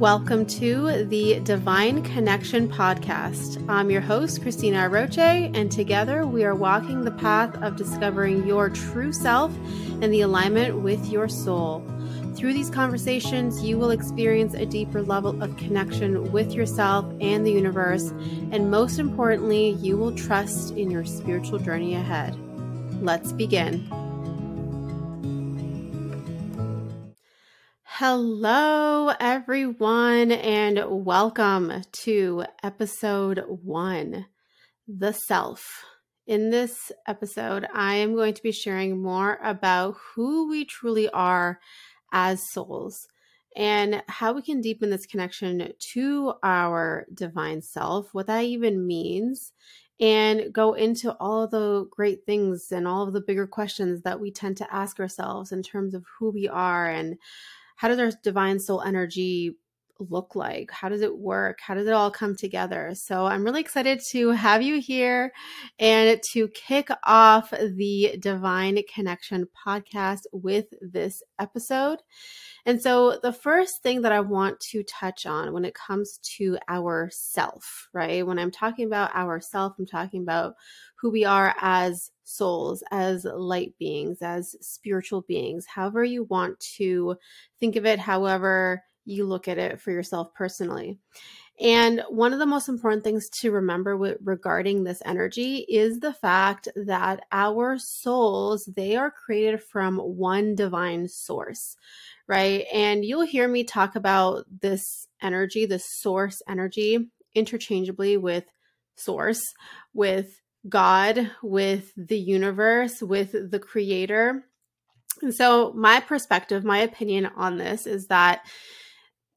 Welcome to the Divine Connection Podcast. I'm your host, Cristina Aroche, and together we are walking the path of discovering your true self and the alignment with your soul. Through these conversations, you will experience a deeper level of connection with yourself and the universe, and most importantly, you will trust in your spiritual journey ahead. Let's begin. Hello, everyone, and welcome to episode one The Self. In this episode, I am going to be sharing more about who we truly are as souls and how we can deepen this connection to our divine self, what that even means, and go into all of the great things and all of the bigger questions that we tend to ask ourselves in terms of who we are and how does our divine soul energy look like? How does it work? How does it all come together? So I'm really excited to have you here and to kick off the Divine Connection podcast with this episode. And so the first thing that I want to touch on when it comes to our self, right? When I'm talking about our self, I'm talking about who we are as souls, as light beings, as spiritual beings, however you want to think of it, however you look at it for yourself personally. And one of the most important things to remember with, regarding this energy is the fact that our souls, they are created from one divine source, right? And you'll hear me talk about this energy, the source energy, interchangeably with source, with God, with the universe, with the creator. And so, my perspective, my opinion on this is that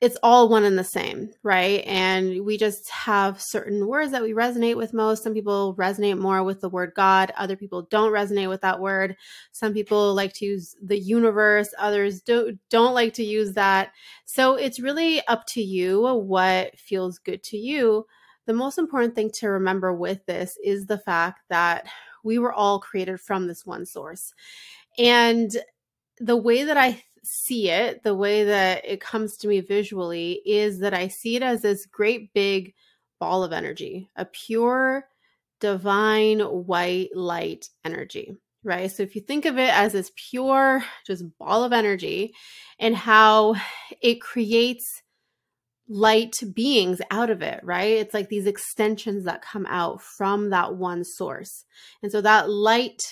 it's all one and the same, right? And we just have certain words that we resonate with most. Some people resonate more with the word God, other people don't resonate with that word. Some people like to use the universe, others don't don't like to use that. So it's really up to you what feels good to you the most important thing to remember with this is the fact that we were all created from this one source. And the way that I see it, the way that it comes to me visually, is that I see it as this great big ball of energy, a pure, divine white light energy, right? So if you think of it as this pure, just ball of energy and how it creates light beings out of it, right? It's like these extensions that come out from that one source. And so that light,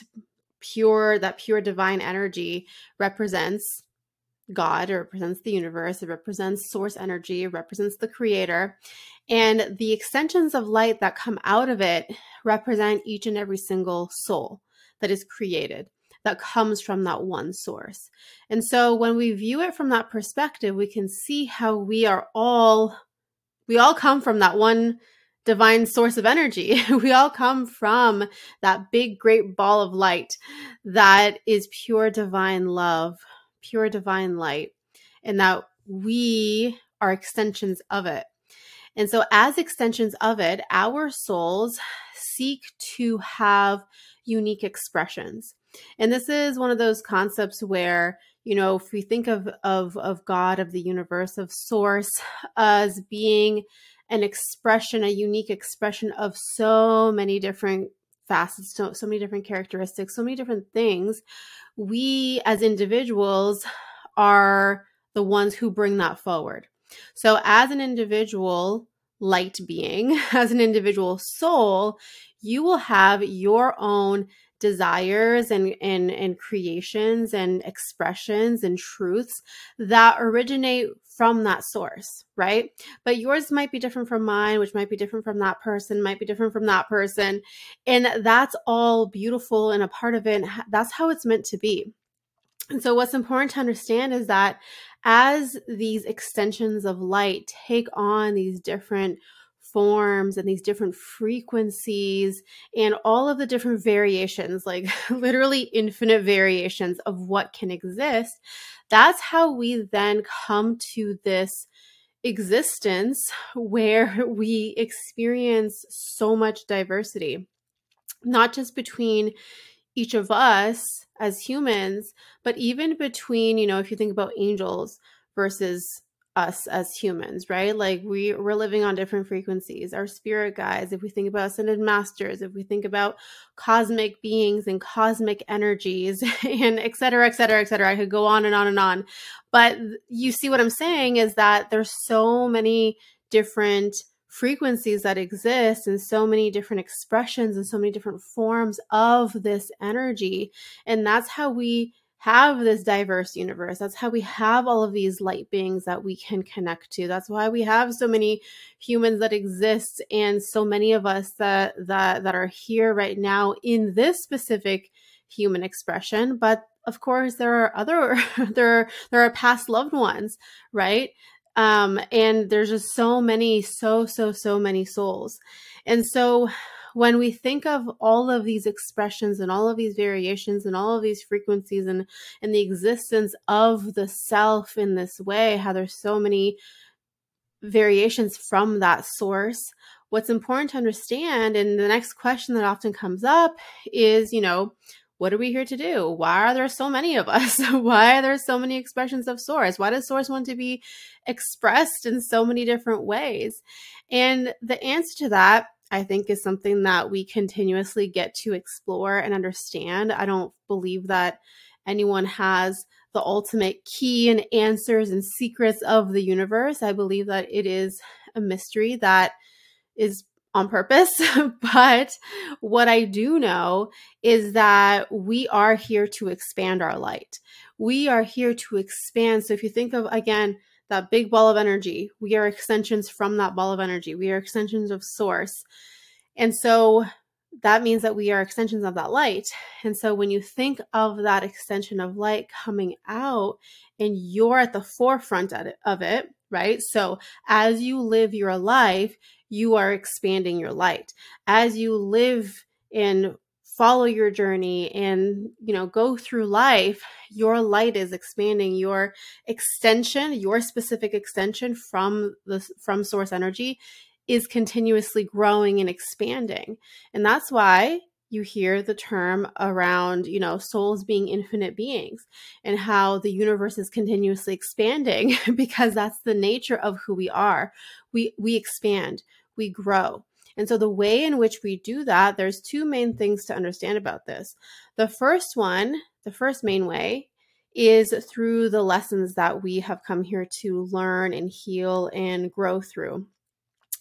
pure, that pure divine energy represents God, it represents the universe, it represents source energy, it represents the creator. And the extensions of light that come out of it represent each and every single soul that is created that comes from that one source. And so when we view it from that perspective, we can see how we are all, we all come from that one divine source of energy. we all come from that big, great ball of light that is pure divine love, pure divine light, and that we are extensions of it. And so, as extensions of it, our souls seek to have unique expressions. And this is one of those concepts where, you know, if we think of of of God, of the universe, of source as being an expression, a unique expression of so many different facets, so, so many different characteristics, so many different things, we as individuals are the ones who bring that forward. So as an individual light being, as an individual soul, you will have your own desires and, and, and creations and expressions and truths that originate from that source, right? But yours might be different from mine, which might be different from that person, might be different from that person. And that's all beautiful and a part of it. that's how it's meant to be. And so, what's important to understand is that as these extensions of light take on these different forms and these different frequencies and all of the different variations, like literally infinite variations of what can exist, that's how we then come to this existence where we experience so much diversity, not just between each of us as humans, but even between, you know, if you think about angels versus us as humans, right? Like we we're living on different frequencies. Our spirit guides, if we think about ascended masters, if we think about cosmic beings and cosmic energies and et cetera, et cetera, et cetera. I could go on and on and on. But you see what I'm saying is that there's so many different frequencies that exist and so many different expressions and so many different forms of this energy. And that's how we have this diverse universe. That's how we have all of these light beings that we can connect to. That's why we have so many humans that exist and so many of us that that that are here right now in this specific human expression, but of course there are other there are, there are past loved ones, right? Um and there's just so many so so so many souls. And so when we think of all of these expressions and all of these variations and all of these frequencies and and the existence of the self in this way how there's so many variations from that source what's important to understand and the next question that often comes up is you know what are we here to do? Why are there so many of us? Why are there so many expressions of source? Why does source want to be expressed in so many different ways? And the answer to that I think is something that we continuously get to explore and understand. I don't believe that anyone has the ultimate key and answers and secrets of the universe. I believe that it is a mystery that is on purpose. but what I do know is that we are here to expand our light. We are here to expand. So if you think of, again, that big ball of energy. We are extensions from that ball of energy. We are extensions of source. And so that means that we are extensions of that light. And so when you think of that extension of light coming out and you're at the forefront of it, right? So as you live your life, you are expanding your light. As you live and follow your journey and you know go through life your light is expanding your extension your specific extension from the from source energy is continuously growing and expanding. And that's why you hear the term around you know souls being infinite beings and how the universe is continuously expanding because that's the nature of who we are. We we expand we grow and so the way in which we do that, there's two main things to understand about this. The first one, the first main way is through the lessons that we have come here to learn and heal and grow through.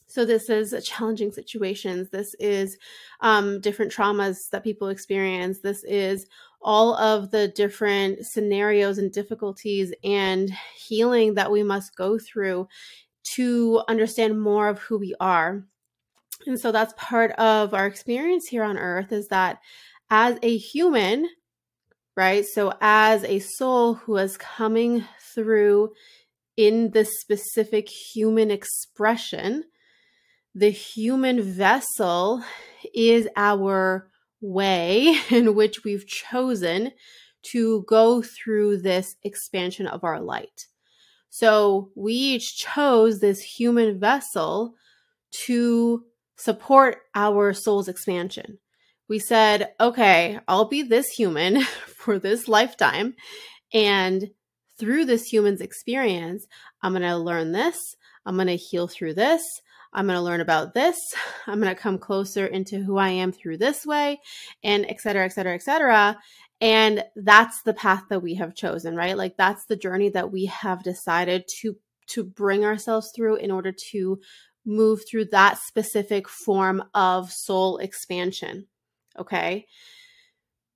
So this is challenging situations. This is um, different traumas that people experience. This is all of the different scenarios and difficulties and healing that we must go through to understand more of who we are and so that's part of our experience here on earth is that as a human, right? So as a soul who is coming through in this specific human expression, the human vessel is our way in which we've chosen to go through this expansion of our light. So we each chose this human vessel to support our soul's expansion. We said, okay, I'll be this human for this lifetime. And through this human's experience, I'm going to learn this. I'm going to heal through this. I'm going to learn about this. I'm going to come closer into who I am through this way, and et cetera, et cetera, et cetera. And that's the path that we have chosen, right? Like that's the journey that we have decided to to bring ourselves through in order to move through that specific form of soul expansion. Okay.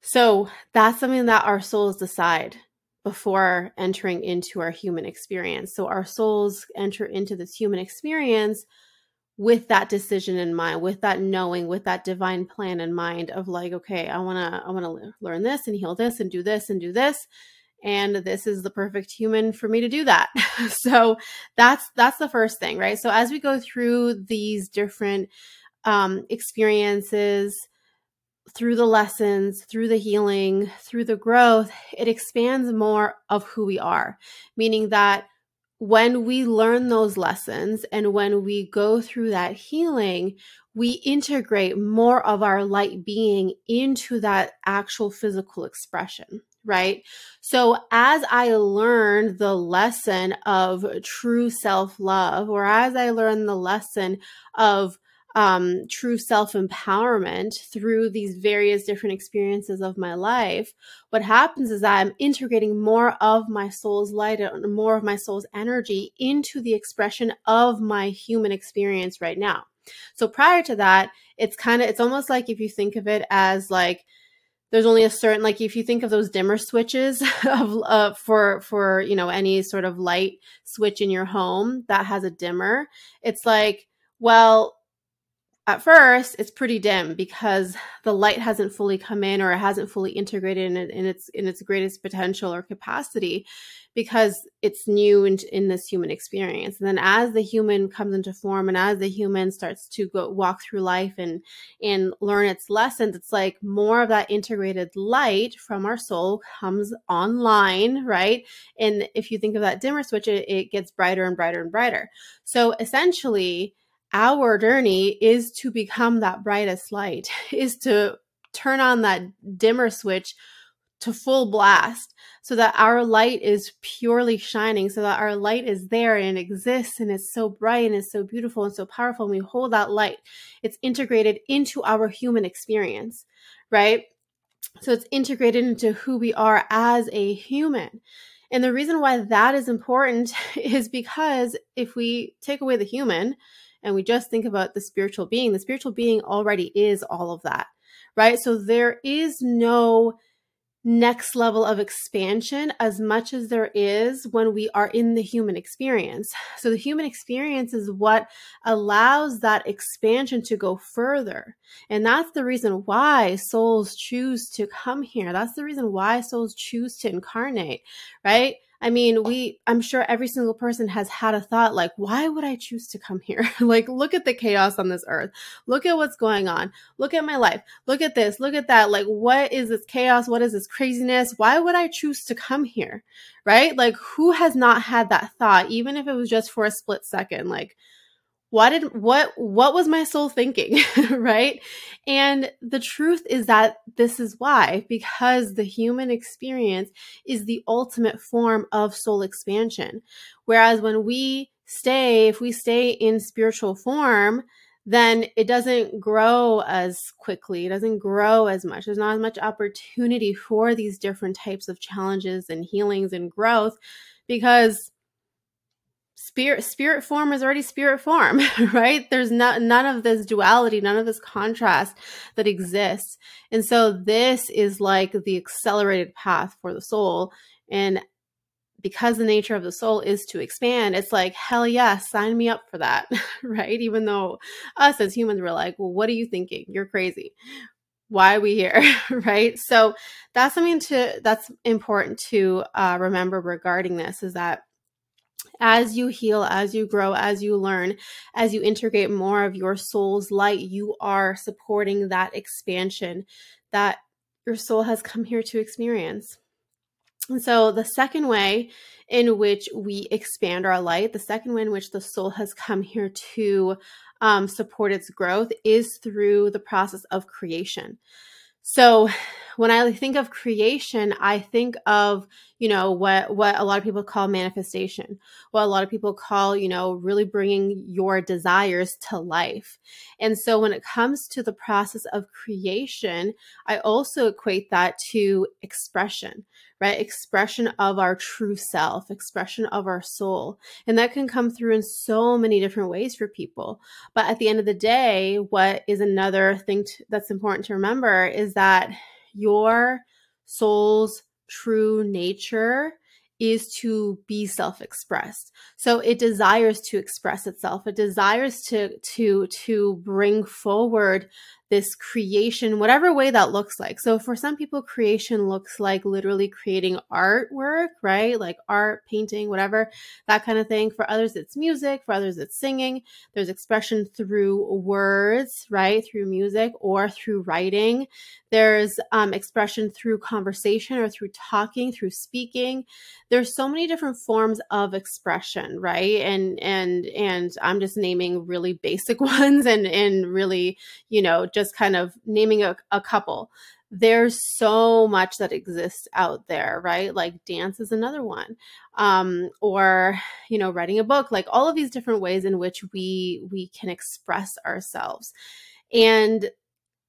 So that's something that our souls decide before entering into our human experience. So our souls enter into this human experience with that decision in mind, with that knowing, with that divine plan in mind of like, okay, I want to I want to learn this and heal this and do this and do this and this is the perfect human for me to do that. So that's that's the first thing right? So as we go through these different um, experiences through the lessons through the healing through the growth it expands more of who we are. Meaning that when we learn those lessons and when we go through that healing, we integrate more of our light being into that actual physical expression, right? So as I learned the lesson of true self love, or as I learned the lesson of um, true self empowerment through these various different experiences of my life, what happens is I'm integrating more of my soul's light and more of my soul's energy into the expression of my human experience right now. So prior to that, it's kind of, it's almost like if you think of it as like, there's only a certain like if you think of those dimmer switches of uh, for for you know any sort of light switch in your home that has a dimmer it's like well at first it's pretty dim because the light hasn't fully come in or it hasn't fully integrated in, in its in its greatest potential or capacity because it's new in, in this human experience. And then as the human comes into form and as the human starts to go walk through life and and learn its lessons it's like more of that integrated light from our soul comes online right? And if you think of that dimmer switch it, it gets brighter and brighter and brighter. So essentially our journey is to become that brightest light, is to turn on that dimmer switch to full blast so that our light is purely shining, so that our light is there and exists and it's so bright and it's so beautiful and so powerful. And we hold that light, it's integrated into our human experience, right? So it's integrated into who we are as a human. And the reason why that is important is because if we take away the human, and we just think about the spiritual being, the spiritual being already is all of that, right? So there is no next level of expansion as much as there is when we are in the human experience. So the human experience is what allows that expansion to go further. And that's the reason why souls choose to come here. That's the reason why souls choose to incarnate, right? I mean, we, I'm sure every single person has had a thought like, why would I choose to come here? like, look at the chaos on this earth. Look at what's going on. Look at my life. Look at this. Look at that. Like, what is this chaos? What is this craziness? Why would I choose to come here? Right? Like, who has not had that thought, even if it was just for a split second? Like, what did what what was my soul thinking? Right? And the truth is that this is why because the human experience is the ultimate form of soul expansion. Whereas when we stay if we stay in spiritual form then it doesn't grow as quickly it doesn't grow as much. There's not as much opportunity for these different types of challenges and healings and growth because spirit spirit form is already spirit form right? There's none of this duality none of this contrast that exists. And so this is like the accelerated path for the soul. And because the nature of the soul is to expand it's like hell yes sign me up for that right? Even though us as humans were like well what are you thinking? You're crazy. Why are we here right? So that's something to that's important to uh, remember regarding this is that as you heal, as you grow, as you learn, as you integrate more of your soul's light, you are supporting that expansion that your soul has come here to experience. And so, the second way in which we expand our light, the second way in which the soul has come here to um, support its growth is through the process of creation. So, when I think of creation, I think of you know what what a lot of people call manifestation what a lot of people call you know really bringing your desires to life. And so when it comes to the process of creation i also equate that to expression right? Expression of our true self expression of our soul. And that can come through in so many different ways for people. But at the end of the day what is another thing to, that's important to remember is that your soul's true nature is to be self-expressed. So it desires to express itself. It desires to to to bring forward this creation, whatever way that looks like. So for some people, creation looks like literally creating artwork, right? Like art, painting, whatever, that kind of thing. For others, it's music. For others, it's singing. There's expression through words, right? Through music or through writing. There's um, expression through conversation or through talking, through speaking. There's so many different forms of expression, right? And and and I'm just naming really basic ones and and really, you know, just kind of naming a, a couple. there's so much that exists out there, right? Like dance is another one. Um, or, you know, writing a book, like all of these different ways in which we we can express ourselves. And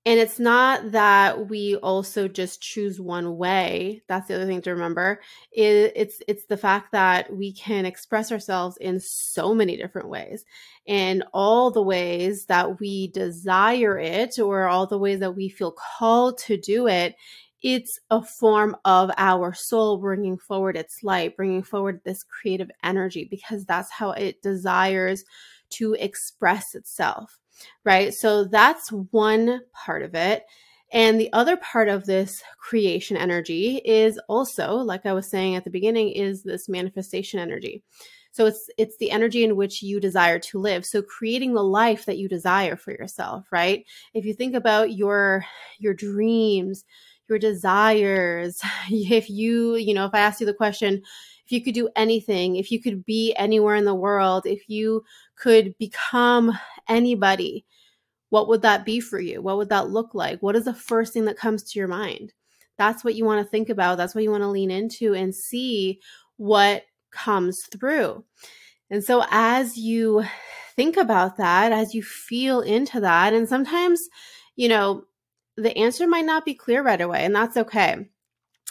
and it's not that we also just choose one way. That's the other thing to remember. It's it's the fact that we can express ourselves in so many different ways. And all the ways that we desire it or all the ways that we feel called to do it, it's a form of our soul bringing forward its light, bringing forward this creative energy because that's how it desires to express itself right? So that's one part of it. And the other part of this creation energy is also, like I was saying at the beginning, is this manifestation energy. So it's it's the energy in which you desire to live. So creating the life that you desire for yourself, right? If you think about your your dreams, your desires, if you, you know, if I ask you the question, if you could do anything, if you could be anywhere in the world, if you could become anybody, what would that be for you? What would that look like? What is the first thing that comes to your mind? That's what you want to think about. That's what you want to lean into and see what comes through. And so, as you think about that, as you feel into that, and sometimes, you know, the answer might not be clear right away, and that's okay.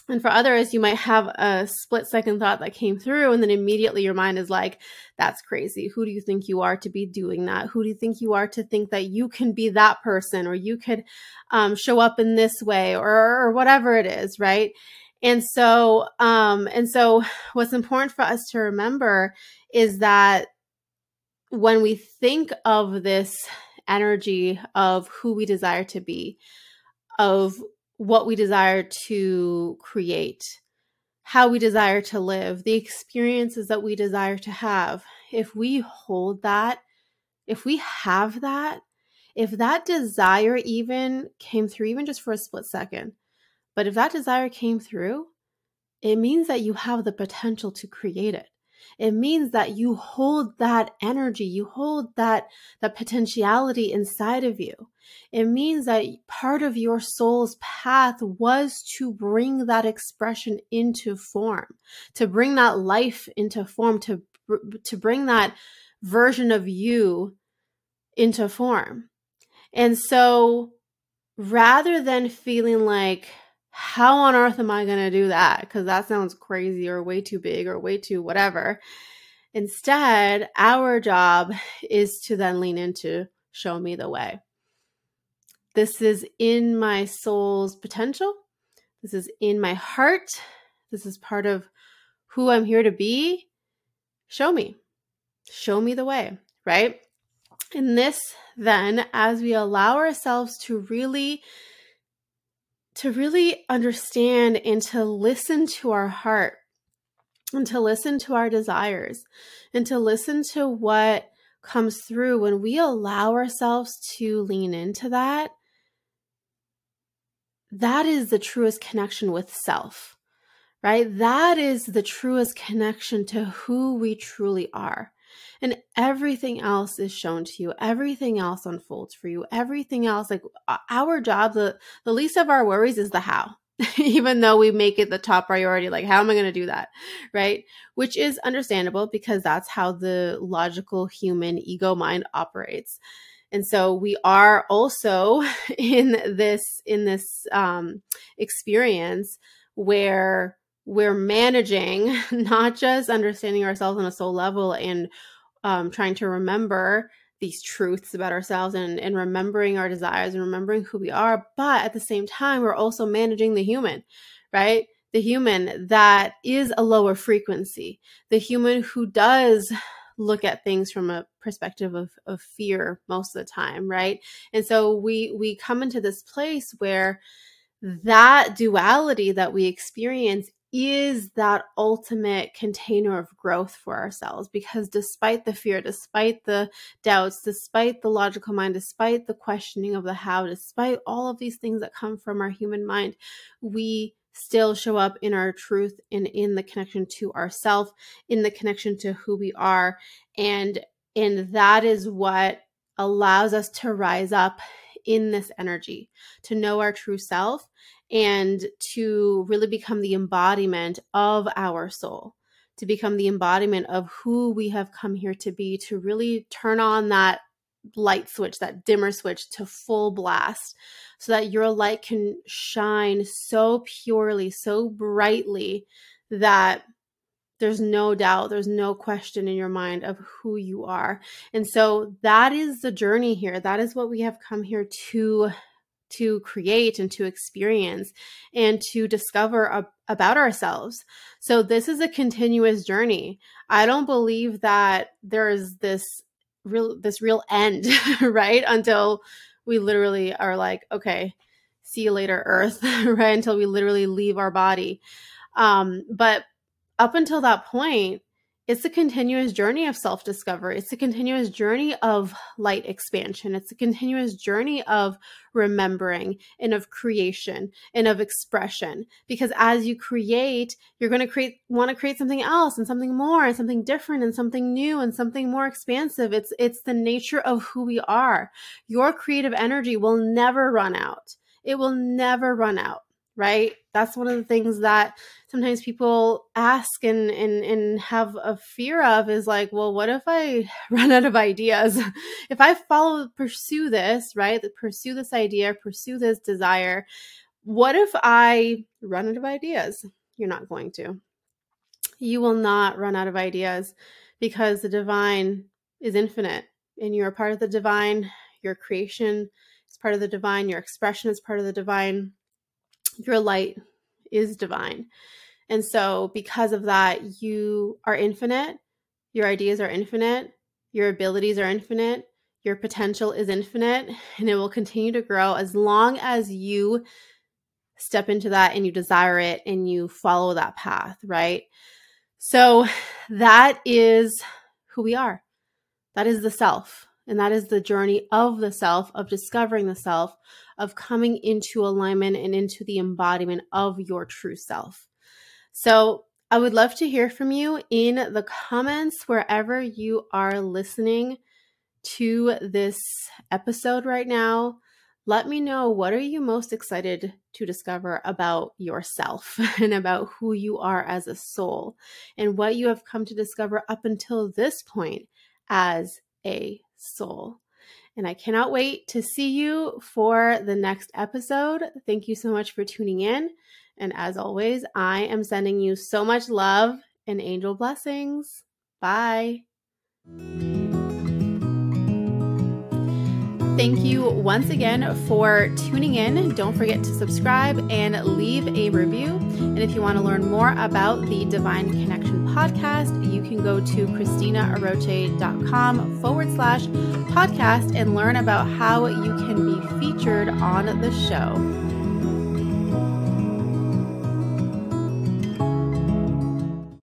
And for others, you might have a split second thought that came through, and then immediately your mind is like, that's crazy. Who do you think you are to be doing that? Who do you think you are to think that you can be that person or you could um, show up in this way or, or whatever it is, right? And so, um, and so what's important for us to remember is that when we think of this energy of who we desire to be, of what we desire to create, how we desire to live, the experiences that we desire to have, if we hold that, if we have that, if that desire even came through, even just for a split second, but if that desire came through, it means that you have the potential to create it it means that you hold that energy you hold that that potentiality inside of you. It means that part of your soul's path was to bring that expression into form to bring that life into form to to bring that version of you into form. And so rather than feeling like how on earth am I going to do that? Because that sounds crazy or way too big or way too whatever. Instead, our job is to then lean into show me the way. This is in my soul's potential. This is in my heart. This is part of who I'm here to be. Show me. Show me the way, right? And this, then, as we allow ourselves to really to really understand and to listen to our heart and to listen to our desires and to listen to what comes through. When we allow ourselves to lean into that that is the truest connection with self right? That is the truest connection to who we truly are and everything else is shown to you. Everything else unfolds for you. Everything else like our job the the least of our worries is the how even though we make it the top priority like how am i going to do that right? Which is understandable because that's how the logical human ego mind operates. And so we are also in this in this um, experience where we're managing not just understanding ourselves on a soul level and um, trying to remember these truths about ourselves and, and remembering our desires and remembering who we are. But at the same time, we're also managing the human, right? The human that is a lower frequency, the human who does look at things from a perspective of, of fear most of the time, right? And so we we come into this place where that duality that we experience is that ultimate container of growth for ourselves because despite the fear, despite the doubts, despite the logical mind, despite the questioning of the how, despite all of these things that come from our human mind, we still show up in our truth and in the connection to ourself, in the connection to who we are. And and that is what allows us to rise up in this energy, to know our true self and to really become the embodiment of our soul, to become the embodiment of who we have come here to be, to really turn on that light switch, that dimmer switch to full blast, so that your light can shine so purely, so brightly that there's no doubt, there's no question in your mind of who you are. And so that is the journey here. That is what we have come here to to create and to experience and to discover a, about ourselves. So this is a continuous journey. I don't believe that there's this real this real end, right? Until we literally are like, okay, see you later earth, right? Until we literally leave our body. Um but up until that point, it's a continuous journey of self discovery. It's a continuous journey of light expansion. It's a continuous journey of remembering and of creation and of expression. Because as you create, you're going to create, want to create something else and something more and something different and something new and something more expansive. It's, it's the nature of who we are. Your creative energy will never run out. It will never run out right? That's one of the things that sometimes people ask and and and have a fear of is like, well, what if I run out of ideas? if I follow pursue this, right? Pursue this idea, pursue this desire, what if I run out of ideas? You're not going to. You will not run out of ideas because the divine is infinite and you're a part of the divine. Your creation is part of the divine. Your expression is part of the divine your light is divine. And so, because of that, you are infinite, your ideas are infinite, your abilities are infinite, your potential is infinite, and it will continue to grow as long as you step into that and you desire it and you follow that path, right? So, that is who we are. That is the self. And that is the journey of the self, of discovering the self, of coming into alignment and into the embodiment of your true self. So, I would love to hear from you in the comments wherever you are listening to this episode right now. Let me know what are you most excited to discover about yourself and about who you are as a soul and what you have come to discover up until this point as a soul. And I cannot wait to see you for the next episode. Thank you so much for tuning in. And as always, I am sending you so much love and angel blessings. Bye. Thank you once again for tuning in. Don't forget to subscribe and leave a review. And if you want to learn more about the Divine Connection podcast, you can go to cristinaaroche.com forward slash podcast and learn about how you can be featured on the show.